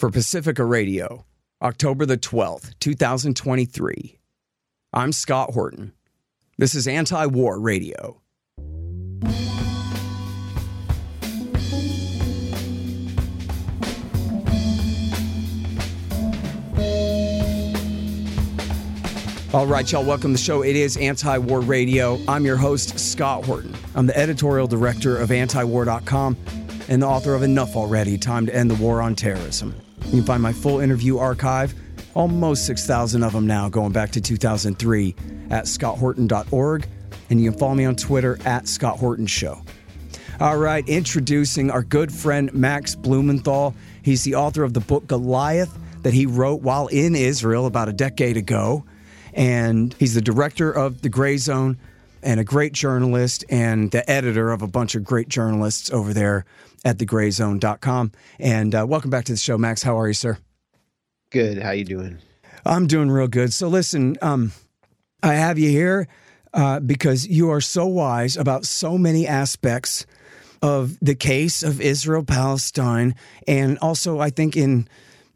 for Pacifica Radio, October the 12th, 2023. I'm Scott Horton. This is Anti War Radio. All right, y'all, welcome to the show. It is Anti War Radio. I'm your host, Scott Horton. I'm the editorial director of antiwar.com and the author of Enough Already Time to End the War on Terrorism. You can find my full interview archive, almost 6,000 of them now, going back to 2003, at scotthorton.org. And you can follow me on Twitter at Scott Horton Show. All right, introducing our good friend Max Blumenthal. He's the author of the book Goliath that he wrote while in Israel about a decade ago. And he's the director of The Gray Zone and a great journalist and the editor of a bunch of great journalists over there at thegrayzone.com. And uh, welcome back to the show, Max. How are you, sir? Good. How you doing? I'm doing real good. So listen, um, I have you here uh, because you are so wise about so many aspects of the case of Israel Palestine, and also I think in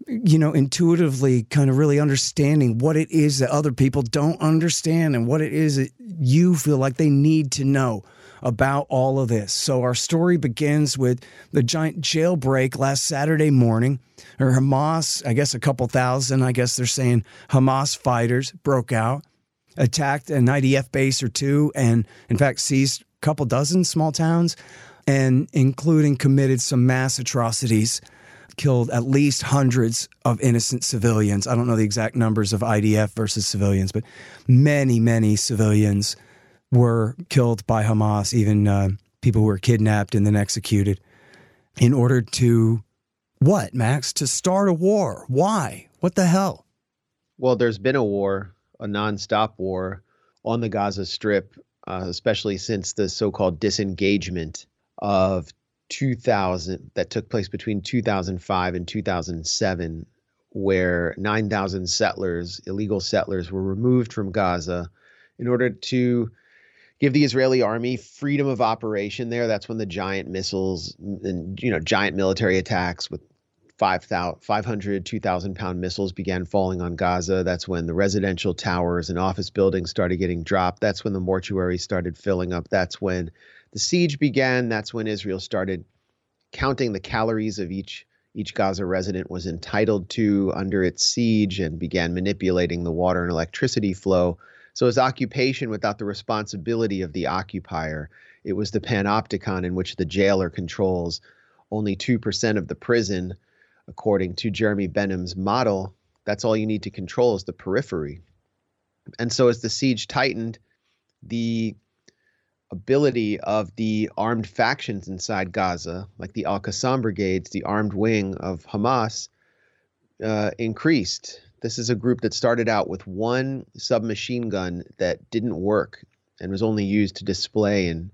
you know intuitively kind of really understanding what it is that other people don't understand and what it is that you feel like they need to know about all of this. So our story begins with the giant jailbreak last Saturday morning. Or Hamas, I guess a couple thousand, I guess they're saying Hamas fighters broke out, attacked an IDF base or two, and in fact seized a couple dozen small towns, and including committed some mass atrocities killed at least hundreds of innocent civilians. I don't know the exact numbers of IDF versus civilians, but many, many civilians were killed by Hamas, even uh, people who were kidnapped and then executed in order to what, Max? To start a war. Why? What the hell? Well, there's been a war, a nonstop war on the Gaza Strip, uh, especially since the so called disengagement of 2000 that took place between 2005 and 2007, where 9,000 settlers, illegal settlers, were removed from Gaza in order to give the Israeli army freedom of operation there. That's when the giant missiles and you know giant military attacks with 500, 2,000 pound missiles began falling on Gaza. That's when the residential towers and office buildings started getting dropped. That's when the mortuaries started filling up. That's when the siege began. That's when Israel started counting the calories of each each Gaza resident was entitled to under its siege and began manipulating the water and electricity flow. So was occupation without the responsibility of the occupier. It was the panopticon in which the jailer controls only 2% of the prison, according to Jeremy Bentham's model. That's all you need to control is the periphery. And so as the siege tightened, the ability of the armed factions inside Gaza, like the Al Qassam brigades, the armed wing of Hamas, uh, increased. This is a group that started out with one submachine gun that didn't work and was only used to display in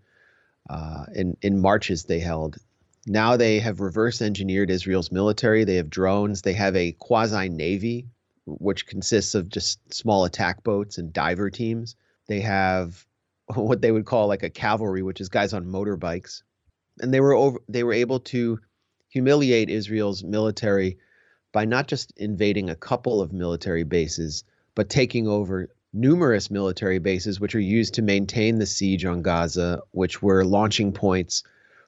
uh, in, in marches they held. Now they have reverse engineered Israel's military. They have drones. They have a quasi navy, which consists of just small attack boats and diver teams. They have what they would call like a cavalry, which is guys on motorbikes, and they were over. They were able to humiliate Israel's military by not just invading a couple of military bases, but taking over numerous military bases, which are used to maintain the siege on Gaza, which were launching points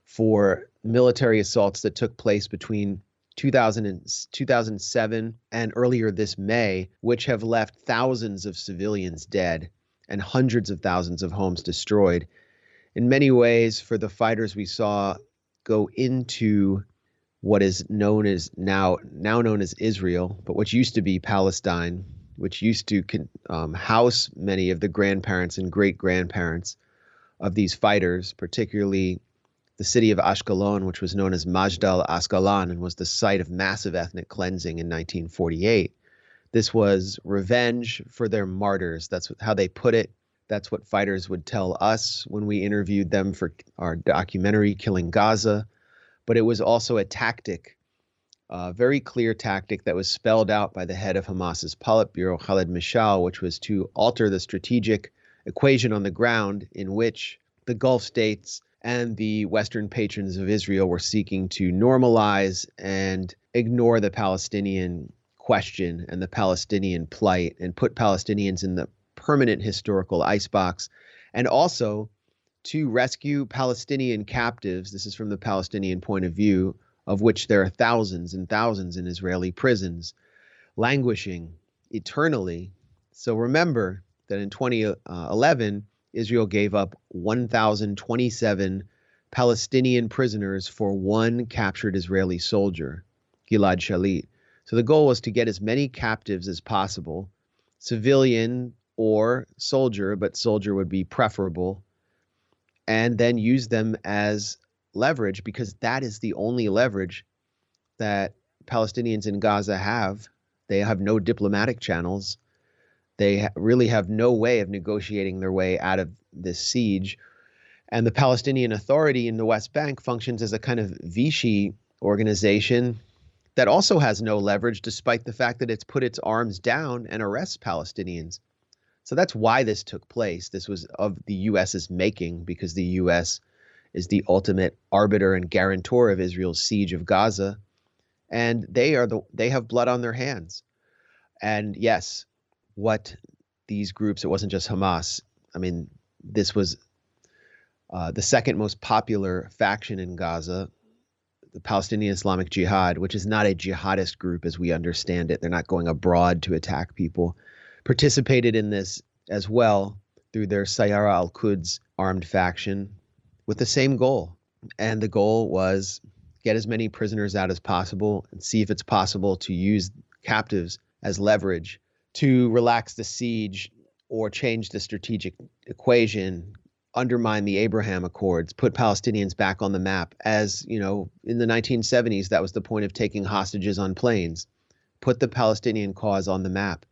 for military assaults that took place between 2000 and 2007 and earlier this May, which have left thousands of civilians dead and hundreds of thousands of homes destroyed. In many ways, for the fighters we saw go into what is known as now now known as Israel, but which used to be Palestine, which used to um, house many of the grandparents and great grandparents of these fighters, particularly the city of Ashkelon, which was known as Majdal Asqalan and was the site of massive ethnic cleansing in 1948. This was revenge for their martyrs. That's how they put it. That's what fighters would tell us when we interviewed them for our documentary, Killing Gaza. But it was also a tactic, a very clear tactic that was spelled out by the head of Hamas's Politburo, Khaled Mashal, which was to alter the strategic equation on the ground in which the Gulf states and the Western patrons of Israel were seeking to normalize and ignore the Palestinian question and the Palestinian plight and put Palestinians in the permanent historical icebox, and also to rescue Palestinian captives. This is from the Palestinian point of view, of which there are thousands and thousands in Israeli prisons, languishing eternally. So remember that in 2011, Israel gave up 1,027 Palestinian prisoners for one captured Israeli soldier, Gilad Shalit. So the goal was to get as many captives as possible, civilian or soldier, but soldier would be preferable, and then use them as leverage because that is the only leverage that Palestinians in Gaza have. They have no diplomatic channels. They really have no way of negotiating their way out of this siege. And the Palestinian Authority in the West Bank functions as a kind of Vichy organization that also has no leverage, despite the fact that it's put its arms down and arrests Palestinians. So that's why this took place. This was of the US's making because the US is the ultimate arbiter and guarantor of Israel's siege of Gaza. And they are the they have blood on their hands. And yes, what these groups, it wasn't just Hamas. I mean, this was uh, the second most popular faction in Gaza, the Palestinian Islamic Jihad, which is not a jihadist group as we understand it. They're not going abroad to attack people. Participated in this as well through their Saraya al Quds armed faction with the same goal. And the goal was get as many prisoners out as possible and see if it's possible to use captives as leverage to relax the siege or change the strategic equation, undermine the Abraham Accords, put Palestinians back on the map. As you know, in the 1970s, that was the point of taking hostages on planes, put the Palestinian cause on the map.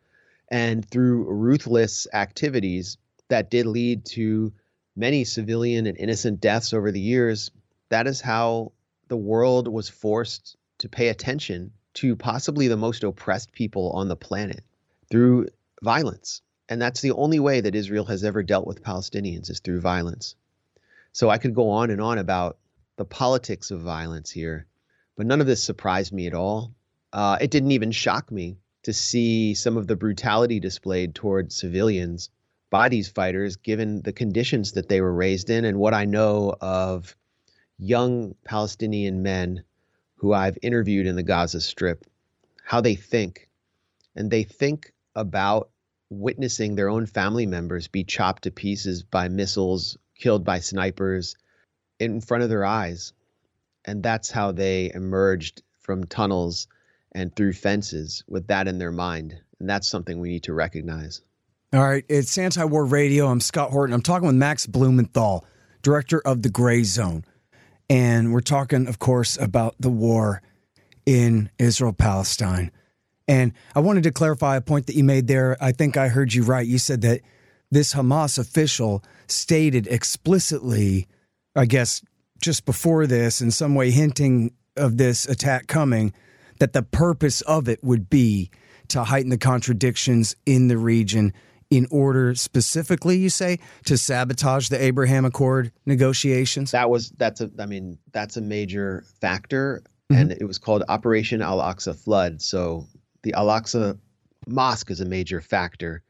And through ruthless activities that did lead to many civilian and innocent deaths over the years, that is how the world was forced to pay attention to possibly the most oppressed people on the planet through violence. And that's the only way that Israel has ever dealt with Palestinians is through violence. So I could go on and on about the politics of violence here, but none of this surprised me at all. Uh, it didn't even shock me to see some of the brutality displayed toward civilians by these fighters, given the conditions that they were raised in and what I know of young Palestinian men who I've interviewed in the Gaza Strip, how they think. And they think about witnessing their own family members be chopped to pieces by missiles, killed by snipers in front of their eyes. And that's how they emerged from tunnels and through fences with that in their mind. And that's something we need to recognize. All right. It's Anti War Radio. I'm Scott Horton. I'm talking with Max Blumenthal, director of The Gray Zone. And we're talking, of course, about the war in Israel Palestine. And I wanted to clarify a point that you made there. I think I heard you right. You said that this Hamas official stated explicitly, I guess, just before this, in some way hinting of this attack coming, that the purpose of it would be to heighten the contradictions in the region in order specifically you say to sabotage the Abraham Accord negotiations that was that's a i mean that's a major factor mm-hmm. and it was called operation al-aqsa flood so the Al-Aqsa Mosque is a major factor.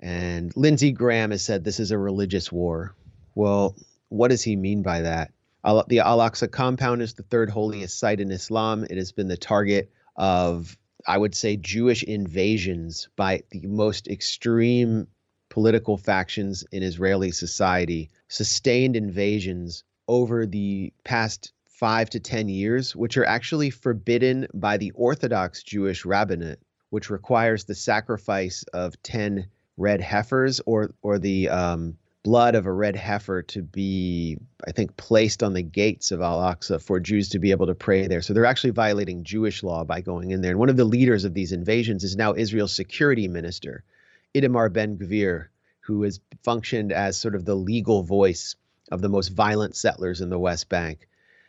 And Lindsey Graham has said this is a religious war. Well, what does he mean by that? The Al Aqsa compound is the third holiest site in Islam. It has been the target of, I would say, Jewish invasions by the most extreme political factions in Israeli society, sustained invasions over the past five to 10 years, which are actually forbidden by the Orthodox Jewish rabbinate, which requires the sacrifice of 10 red heifers or, or the um, blood of a red heifer to be, I think, placed on the gates of Al Aqsa for Jews to be able to pray there. So they're actually violating Jewish law by going in there. And one of the leaders of these invasions is now Israel's security minister, Itamar Ben Gvir, who has functioned as sort of the legal voice of the most violent settlers in the West Bank.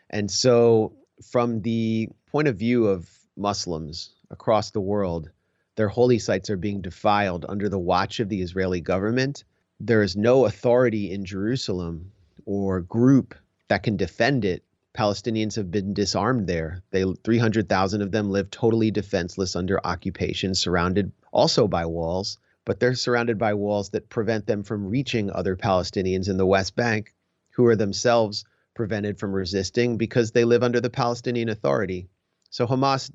And so, from the point of view of Muslims across the world, their holy sites are being defiled under the watch of the Israeli government. There is no authority in Jerusalem or group that can defend it. Palestinians have been disarmed there. They 300,000 of them live totally defenseless under occupation, surrounded also by walls, but they're surrounded by walls that prevent them from reaching other Palestinians in the West Bank who are themselves prevented from resisting because they live under the Palestinian Authority. So Hamas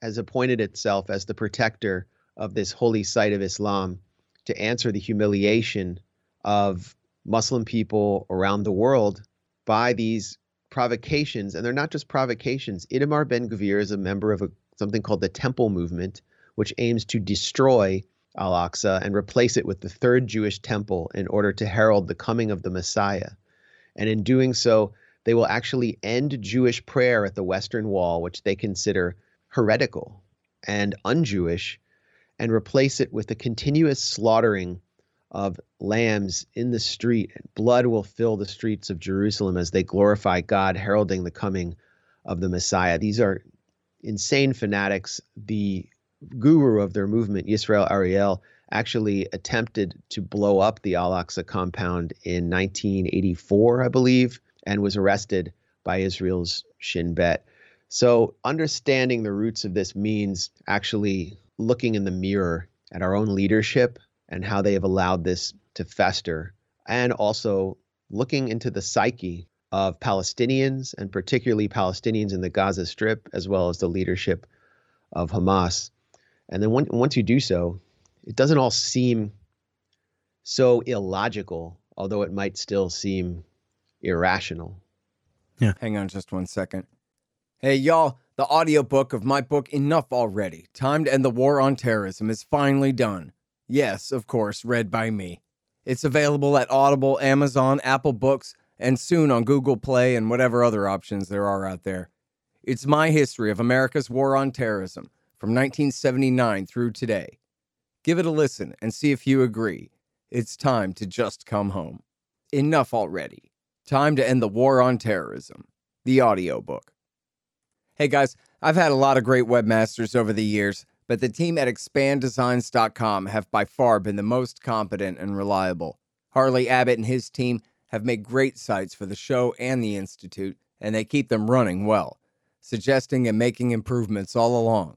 has appointed itself as the protector of this holy site of Islam to answer the humiliation of Muslim people around the world by these provocations. And they're not just provocations. Itamar Ben Gvir is a member of a, something called the Temple Movement, which aims to destroy Al Aqsa and replace it with the third Jewish temple in order to herald the coming of the Messiah. And in doing so, they will actually end Jewish prayer at the Western Wall, which they consider heretical and un Jewish, and replace it with the continuous slaughtering of lambs in the street. Blood will fill the streets of Jerusalem as they glorify God, heralding the coming of the Messiah. These are insane fanatics. The guru of their movement, Yisrael Ariel, actually attempted to blow up the Al Aqsa compound in 1984, I believe, and was arrested by Israel's Shin Bet. So, understanding the roots of this means actually looking in the mirror at our own leadership and how they have allowed this to fester, and also looking into the psyche of Palestinians and particularly Palestinians in the Gaza Strip, as well as the leadership of Hamas. And then when, once you do so, it doesn't all seem so illogical, although it might still seem irrational. Yeah. Hang on just one second. Hey, y'all, the audiobook of my book, Enough Already Time to End the War on Terrorism, is finally done. Yes, of course, read by me. It's available at Audible, Amazon, Apple Books, and soon on Google Play and whatever other options there are out there. It's my history of America's war on terrorism from 1979 through today. Give it a listen and see if you agree. It's time to just come home. Enough already. Time to end the war on terrorism. The audiobook. Hey guys, I've had a lot of great webmasters over the years but the team at expanddesigns.com have by far been the most competent and reliable. Harley Abbott and his team have made great sites for the show and the Institute, and they keep them running well, suggesting and making improvements all along.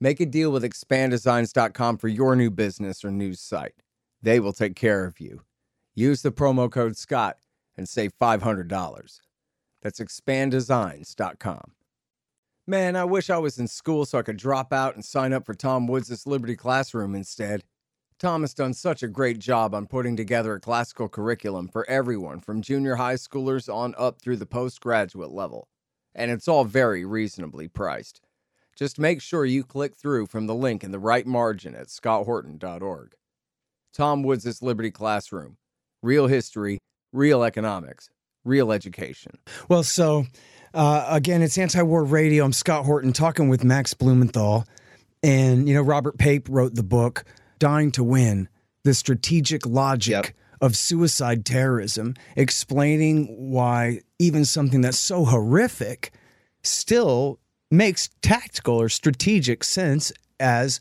Make a deal with expanddesigns.com for your new business or news site. They will take care of you. Use the promo code SCOTT and save $500. That's expanddesigns.com. Man, I wish I was in school so I could drop out and sign up for Tom Woods' Liberty Classroom instead. Tom has done such a great job on putting together a classical curriculum for everyone from junior high schoolers on up through the postgraduate level. And it's all very reasonably priced. Just make sure you click through from the link in the right margin at scotthorton.org. Tom Woods' Liberty Classroom. Real history, real economics, real education. Well, so uh, again, it's anti war radio. I'm Scott Horton talking with Max Blumenthal. And, you know, Robert Pape wrote the book, Dying to Win The Strategic Logic yep. of Suicide Terrorism, explaining why even something that's so horrific still makes tactical or strategic sense as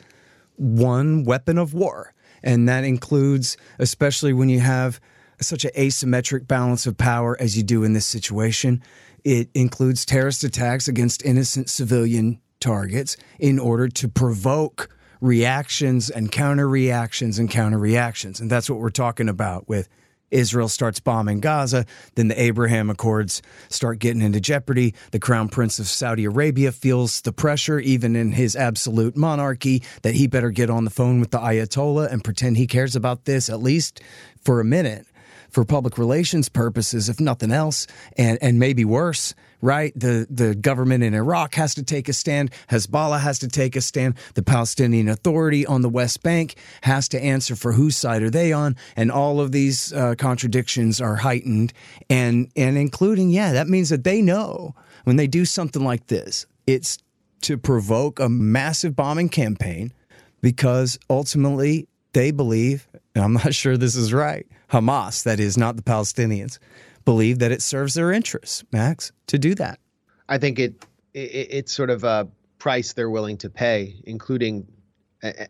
one weapon of war. And that includes, especially when you have such an asymmetric balance of power as you do in this situation, it includes terrorist attacks against innocent civilian targets in order to provoke reactions and counter reactions and counter reactions. And that's what we're talking about with Israel starts bombing Gaza, then the Abraham Accords start getting into jeopardy. The Crown Prince of Saudi Arabia feels the pressure, even in his absolute monarchy, that he better get on the phone with the Ayatollah and pretend he cares about this, at least for a minute for public relations purposes, if nothing else, and, and maybe worse, right? The, the government in Iraq has to take a stand. Hezbollah has to take a stand. The Palestinian Authority on the West Bank has to answer for whose side are they on. And all of these uh, contradictions are heightened. And, and including, yeah, that means that they know when they do something like this, it's to provoke a massive bombing campaign because ultimately they believe, and I'm not sure this is right, Hamas, that is not the Palestinians, believe that it serves their interests, Max, to do that. I think it, it it's sort of a price they're willing to pay, including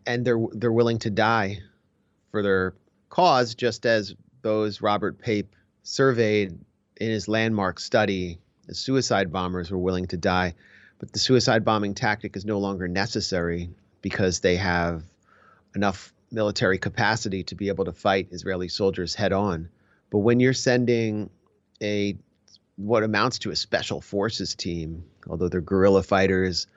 and they're they're willing to die for their cause, just as those Robert Pape surveyed in his landmark study, the suicide bombers were willing to die, but the suicide bombing tactic is no longer necessary because they have enough military capacity to be able to fight Israeli soldiers head on. But when you're sending a what amounts to a special forces team, although they're guerrilla fighters,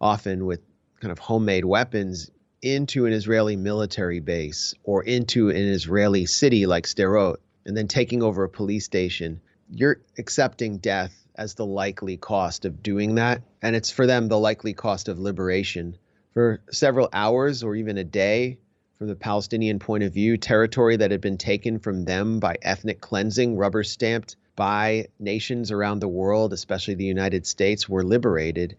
often with kind of homemade weapons, into an Israeli military base or into an Israeli city like Sderot, and then taking over a police station, you're accepting death as the likely cost of doing that. And it's for them the likely cost of liberation. For several hours or even a day, from the Palestinian point of view, territory that had been taken from them by ethnic cleansing, rubber stamped by nations around the world, especially the United States, were liberated.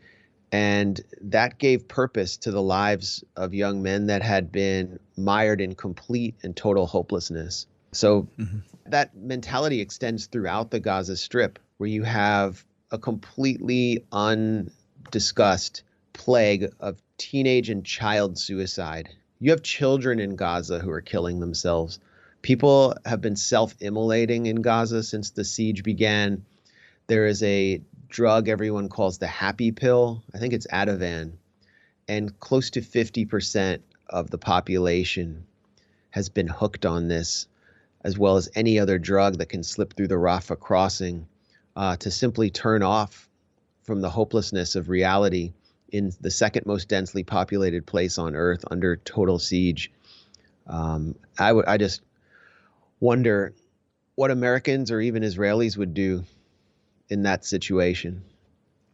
And that gave purpose to the lives of young men that had been mired in complete and total hopelessness. So mm-hmm. that mentality extends throughout the Gaza Strip, where you have a completely undiscussed plague of teenage and child suicide you have children in Gaza who are killing themselves. People have been self immolating in Gaza since the siege began. There is a drug everyone calls the happy pill. I think it's Ativan. And close to 50% of the population has been hooked on this, as well as any other drug that can slip through the Rafah crossing uh, to simply turn off from the hopelessness of reality in the second most densely populated place on earth under total siege. Um, I, w- I just wonder what Americans or even Israelis would do in that situation.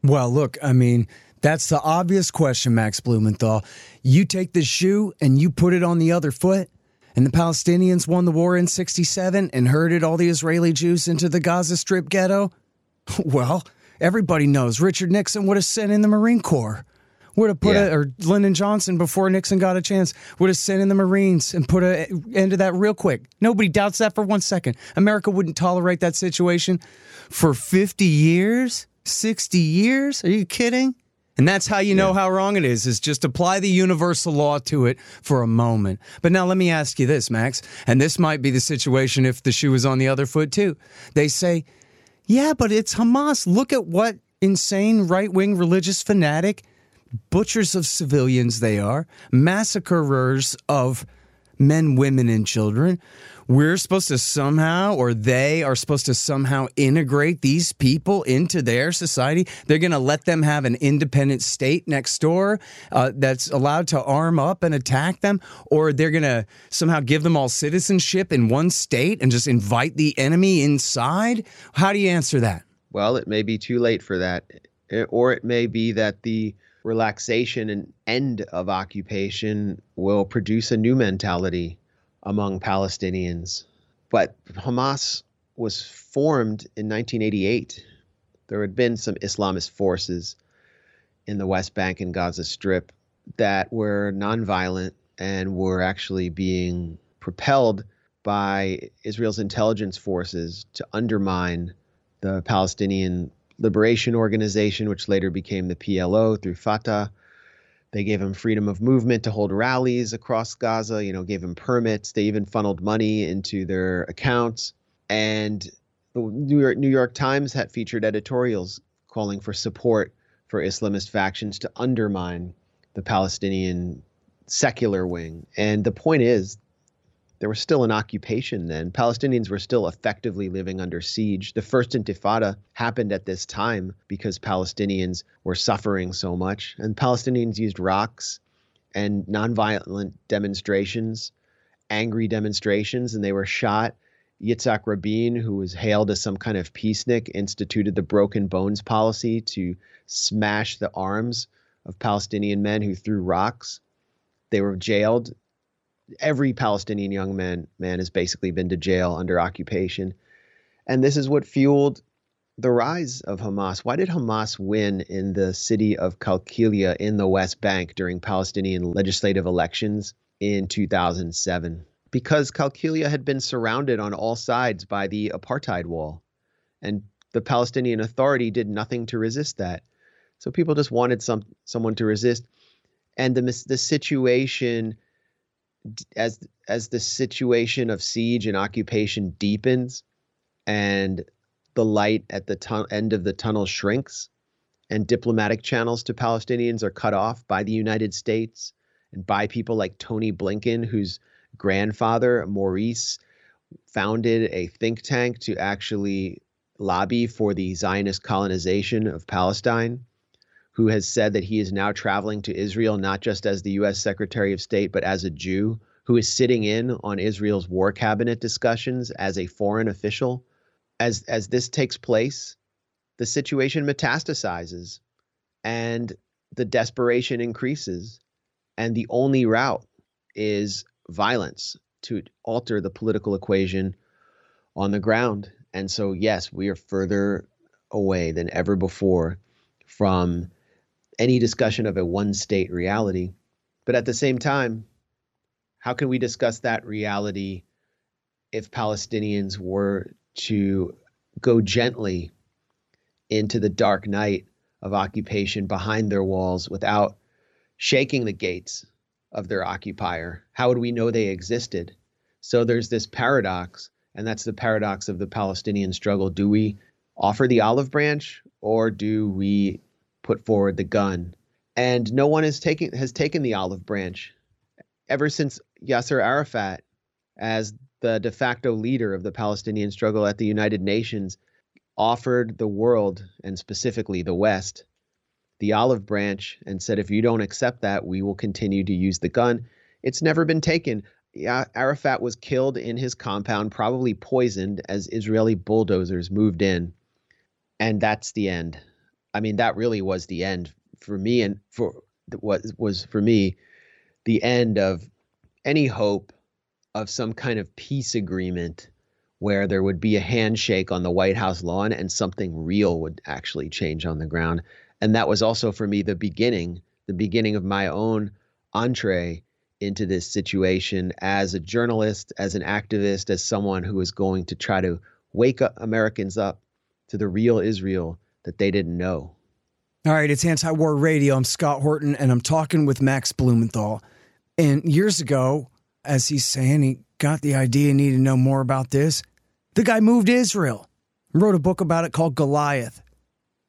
Well, look, I mean, that's the obvious question, Max Blumenthal. You take the shoe and you put it on the other foot, and the Palestinians won the war in 67 and herded all the Israeli Jews into the Gaza Strip ghetto. Well, everybody knows Richard Nixon would have sent in the Marine Corps. Would have put yeah. a, or Lyndon Johnson before Nixon got a chance would have sent in the Marines and put an end to that real quick. Nobody doubts that for one second. America wouldn't tolerate that situation for 50 years, 60 years. Are you kidding? And that's how you know yeah. how wrong it is, is just apply the universal law to it for a moment. But now let me ask you this, Max, and this might be the situation if the shoe is on the other foot too. They say, yeah, but it's Hamas. Look at what insane right wing religious fanatic butchers of civilians they are, massacrers of men, women, and children. We're supposed to somehow, or they are supposed to somehow integrate these people into their society. They're going to let them have an independent state next door uh, that's allowed to arm up and attack them, or they're going to somehow give them all citizenship in one state and just invite the enemy inside. How do you answer that? Well, it may be too late for that, or it may be that the relaxation and end of occupation will produce a new mentality among Palestinians. But Hamas was formed in 1988. There had been some Islamist forces in the West Bank and Gaza Strip that were nonviolent and were actually being propelled by Israel's intelligence forces to undermine the Palestinian Liberation Organization, which later became the PLO through Fatah. They gave him freedom of movement to hold rallies across Gaza, you know, gave him permits. They even funneled money into their accounts. And the New York, New York Times had featured editorials calling for support for Islamist factions to undermine the Palestinian secular wing. And the point is, there was still an occupation then. Palestinians were still effectively living under siege. The first intifada happened at this time because Palestinians were suffering so much. And Palestinians used rocks and nonviolent demonstrations, angry demonstrations, and they were shot. Yitzhak Rabin, who was hailed as some kind of peacenik, instituted the broken bones policy to smash the arms of Palestinian men who threw rocks. They were jailed every Palestinian young man man has basically been to jail under occupation, and this is what fueled the rise of Hamas. Why did Hamas win in the city of Qalqilia in the West Bank during Palestinian legislative elections in 2007? Because Qalqilia had been surrounded on all sides by the apartheid wall, and the Palestinian Authority did nothing to resist that. So people just wanted some someone to resist, and the the situation as as the situation of siege and occupation deepens and the light at the end of the tunnel shrinks and diplomatic channels to Palestinians are cut off by the United States and by people like Tony Blinken, whose grandfather, Maurice, founded a think tank to actually lobby for the Zionist colonization of Palestine, who has said that he is now traveling to Israel not just as the U.S. Secretary of State, but as a Jew, who is sitting in on Israel's war cabinet discussions as a foreign official. As, as this takes place, the situation metastasizes and the desperation increases. And the only route is violence to alter the political equation on the ground. And so, yes, we are further away than ever before from any discussion of a one state reality. But at the same time, how can we discuss that reality if Palestinians were to go gently into the dark night of occupation behind their walls without shaking the gates of their occupier? How would we know they existed? So there's this paradox, and that's the paradox of the Palestinian struggle. Do we offer the olive branch or do we put forward the gun? And no one has taken has taken the olive branch ever since Yasser Arafat, as the de facto leader of the Palestinian struggle at the United Nations, offered the world, and specifically the West, the olive branch and said, if you don't accept that, we will continue to use the gun. It's never been taken. Arafat was killed in his compound, probably poisoned as Israeli bulldozers moved in. And that's the end. I mean, that really was the end for me and for what was for me the end of any hope of some kind of peace agreement where there would be a handshake on the White House lawn and something real would actually change on the ground. And that was also for me the beginning, the beginning of my own entree into this situation as a journalist, as an activist, as someone who is going to try to wake up Americans up to the real Israel that they didn't know. All right, it's Anti War Radio. I'm Scott Horton, and I'm talking with Max Blumenthal. And years ago, as he's saying, he got the idea, needed to know more about this. The guy moved to Israel, wrote a book about it called Goliath.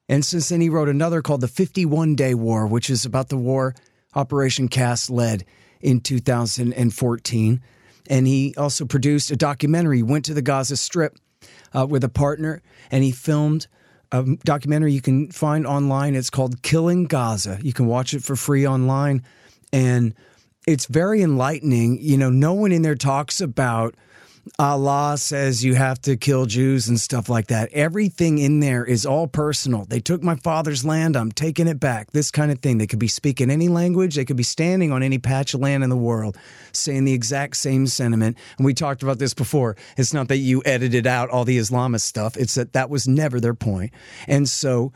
And since then, he wrote another called The 51 Day War, which is about the war Operation Cast Lead in 2014. And he also produced a documentary, went to the Gaza Strip uh, with a partner, and he filmed a documentary you can find online. It's called Killing Gaza. You can watch it for free online. And it's very enlightening. You know, no one in there talks about Allah says you have to kill Jews and stuff like that. Everything in there is all personal. They took my father's land, I'm taking it back. This kind of thing. They could be speaking any language, they could be standing on any patch of land in the world saying the exact same sentiment. And we talked about this before. It's not that you edited out all the Islamist stuff, it's that that was never their point. And so,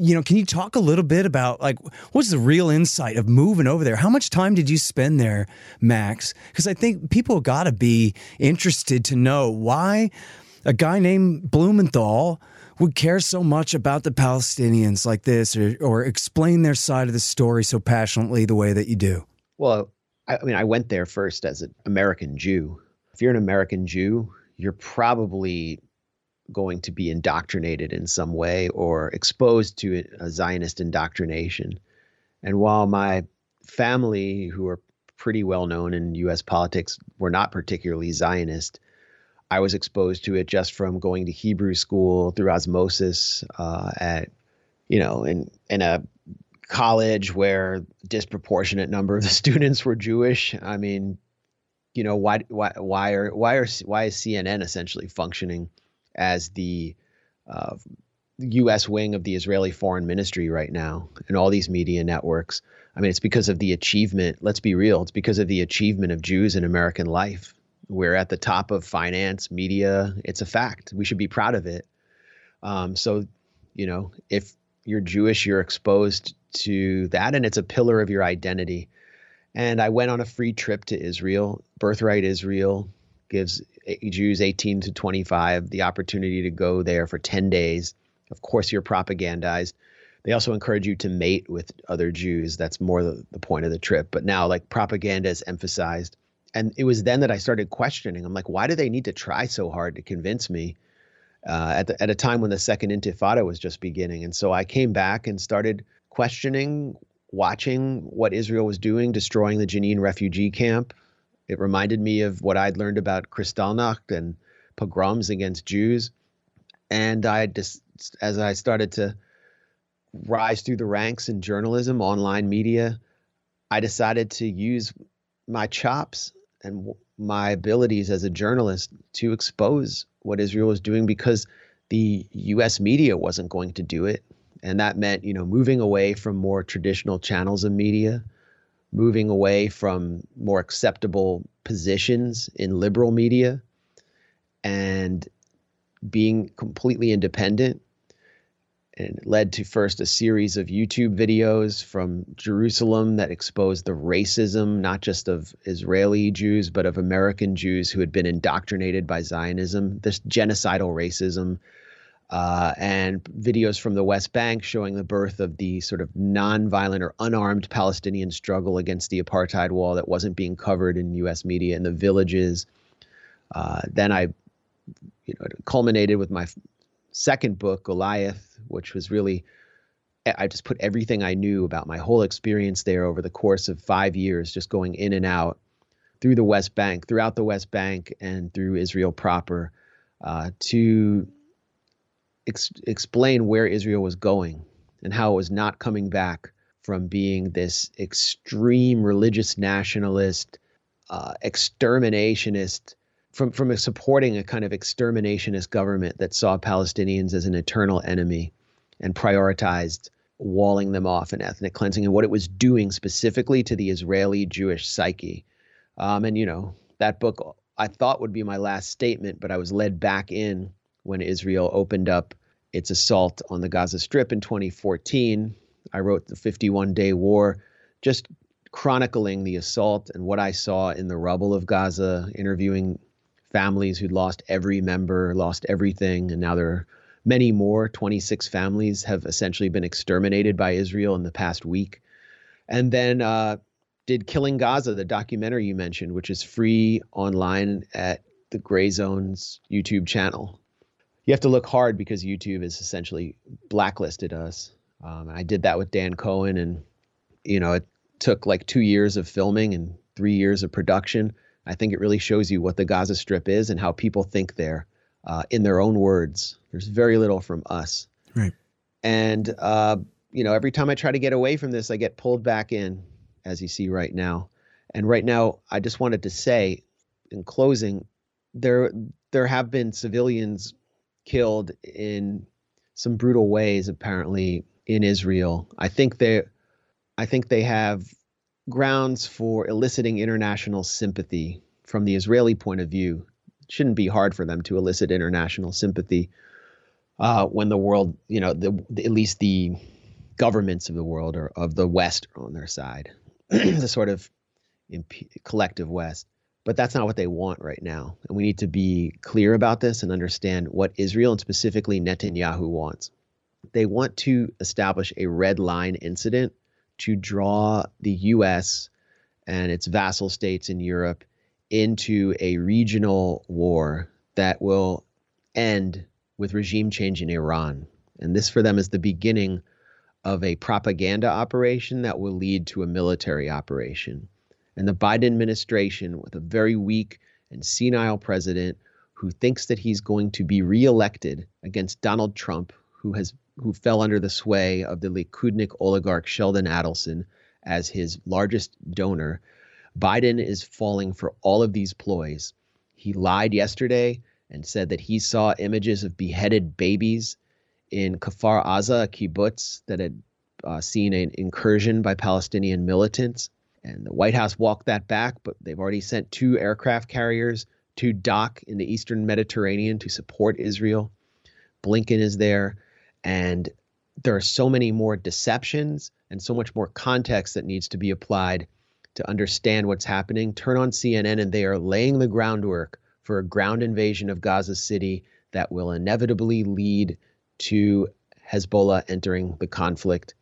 you know, can you talk a little bit about like what's the real insight of moving over there? How much time did you spend there, Max? Because I think people got to be interested to know why a guy named Blumenthal would care so much about the Palestinians like this or, or explain their side of the story so passionately the way that you do. Well, I, I mean, I went there first as an American Jew. If you're an American Jew, you're probably going to be indoctrinated in some way or exposed to a Zionist indoctrination. And while my family, who are pretty well known in U.S. politics were not particularly Zionist. I was exposed to it just from going to Hebrew school through osmosis uh, at, you know, in in a college where disproportionate number of the students were Jewish. I mean, you know, why why why are why are why is CNN essentially functioning as the uh, U.S. wing of the Israeli Foreign Ministry right now, and all these media networks? I mean, it's because of the achievement. Let's be real. It's because of the achievement of Jews in American life. We're at the top of finance, media. It's a fact. We should be proud of it. Um, so, you know, if you're Jewish, you're exposed to that, and it's a pillar of your identity. And I went on a free trip to Israel. Birthright Israel gives Jews 18 to 25 the opportunity to go there for 10 days. Of course, you're propagandized they also encourage you to mate with other Jews. That's more the, the point of the trip. But now, like propaganda is emphasized. And it was then that I started questioning. I'm like, why do they need to try so hard to convince me uh, at, the, at a time when the second intifada was just beginning. And so I came back and started questioning, watching what Israel was doing, destroying the Jenin refugee camp. It reminded me of what I'd learned about Kristallnacht and pogroms against Jews. And I just, as I started to rise through the ranks in journalism, online media, I decided to use my chops and my abilities as a journalist to expose what Israel was doing because the US media wasn't going to do it. And that meant, you know, moving away from more traditional channels of media, moving away from more acceptable positions in liberal media, and being completely independent. And it led to first a series of YouTube videos from Jerusalem that exposed the racism, not just of Israeli Jews, but of American Jews who had been indoctrinated by Zionism, this genocidal racism, uh, and videos from the West Bank showing the birth of the sort of nonviolent or unarmed Palestinian struggle against the apartheid wall that wasn't being covered in U.S. media in the villages. Uh, then I, you know, culminated with my second book, Goliath, which was really I just put everything I knew about my whole experience there over the course of five years, just going in and out through the West Bank, throughout the West Bank, and through Israel proper, uh, to ex- explain where Israel was going and how it was not coming back from being this extreme religious nationalist, uh, exterminationist from from a supporting a kind of exterminationist government that saw Palestinians as an eternal enemy and prioritized walling them off and ethnic cleansing and what it was doing specifically to the Israeli Jewish psyche. Um, and you know that book I thought would be my last statement, but I was led back in when Israel opened up its assault on the Gaza Strip in 2014. I wrote the 51 Day War, just chronicling the assault and what I saw in the rubble of Gaza, interviewing families who'd lost every member, lost everything, and now there are many more. 26 families have essentially been exterminated by Israel in the past week. And then uh, did Killing Gaza, the documentary you mentioned, which is free online at the Gray Zones YouTube channel. You have to look hard because YouTube has essentially blacklisted us. Um, I did that with Dan Cohen, and you know it took like two years of filming and three years of production I think it really shows you what the Gaza Strip is and how people think there uh, in their own words. There's very little from us. Right. And, uh, you know, every time I try to get away from this, I get pulled back in, as you see right now. And right now, I just wanted to say, in closing, there there have been civilians killed in some brutal ways, apparently in Israel. I think they, I think they have grounds for eliciting international sympathy from the Israeli point of view. It shouldn't be hard for them to elicit international sympathy uh, when the world, you know, the, at least the governments of the world or of the West are on their side, the sort of imp- collective West. But that's not what they want right now. And we need to be clear about this and understand what Israel and specifically Netanyahu wants. They want to establish a red line incident to draw the US and its vassal states in Europe into a regional war that will end with regime change in Iran. And this for them is the beginning of a propaganda operation that will lead to a military operation. And the Biden administration, with a very weak and senile president who thinks that he's going to be reelected against Donald Trump, who has who fell under the sway of the Likudnik oligarch Sheldon Adelson as his largest donor. Biden is falling for all of these ploys. He lied yesterday and said that he saw images of beheaded babies in Kfar Aza, a kibbutz that had uh, seen an incursion by Palestinian militants. And the White House walked that back, but they've already sent two aircraft carriers to dock in the eastern Mediterranean to support Israel. Blinken is there. And there are so many more deceptions and so much more context that needs to be applied to understand what's happening. Turn on CNN, and they are laying the groundwork for a ground invasion of Gaza City that will inevitably lead to Hezbollah entering the conflict.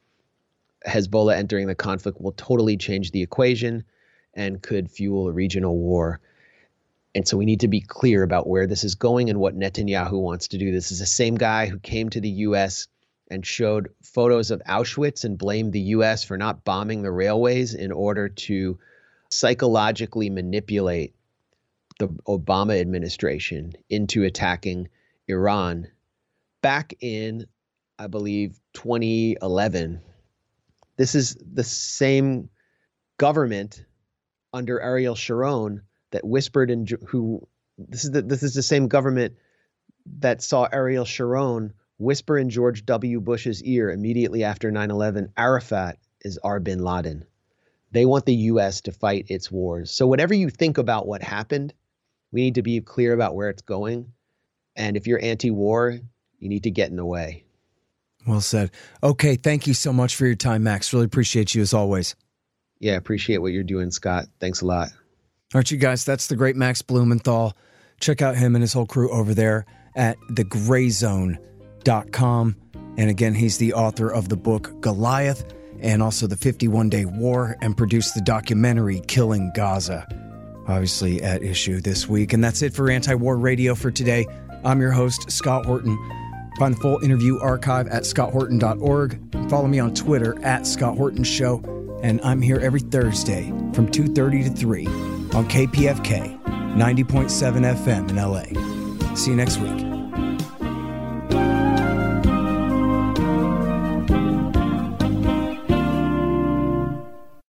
Hezbollah entering the conflict will totally change the equation and could fuel a regional war And so we need to be clear about where this is going and what Netanyahu wants to do. This is the same guy who came to the U.S. and showed photos of Auschwitz and blamed the U.S. for not bombing the railways in order to psychologically manipulate the Obama administration into attacking Iran. Back in, I believe, 2011, this is the same government under Ariel Sharon that whispered and who this is the this is the same government that saw Ariel Sharon whisper in George W. Bush's ear immediately after 9/11 Arafat is our bin Laden. They want the US to fight its wars. So whatever you think about what happened, we need to be clear about where it's going. And if you're anti-war, you need to get in the way. Well said. Okay, thank you so much for your time, Max. Really appreciate you as always. Yeah, appreciate what you're doing, Scott. Thanks a lot. All right, you guys, that's the great Max Blumenthal. Check out him and his whole crew over there at thegrayzone.com. And again, he's the author of the book Goliath and also the 51 Day War and produced the documentary Killing Gaza, obviously at issue this week. And that's it for Anti War Radio for today. I'm your host, Scott Horton. Find the full interview archive at scotthorton.org. Follow me on Twitter at Scott Horton Show. And I'm here every Thursday from 2.30 to 3 on KPFK 90.7 FM in LA. See you next week.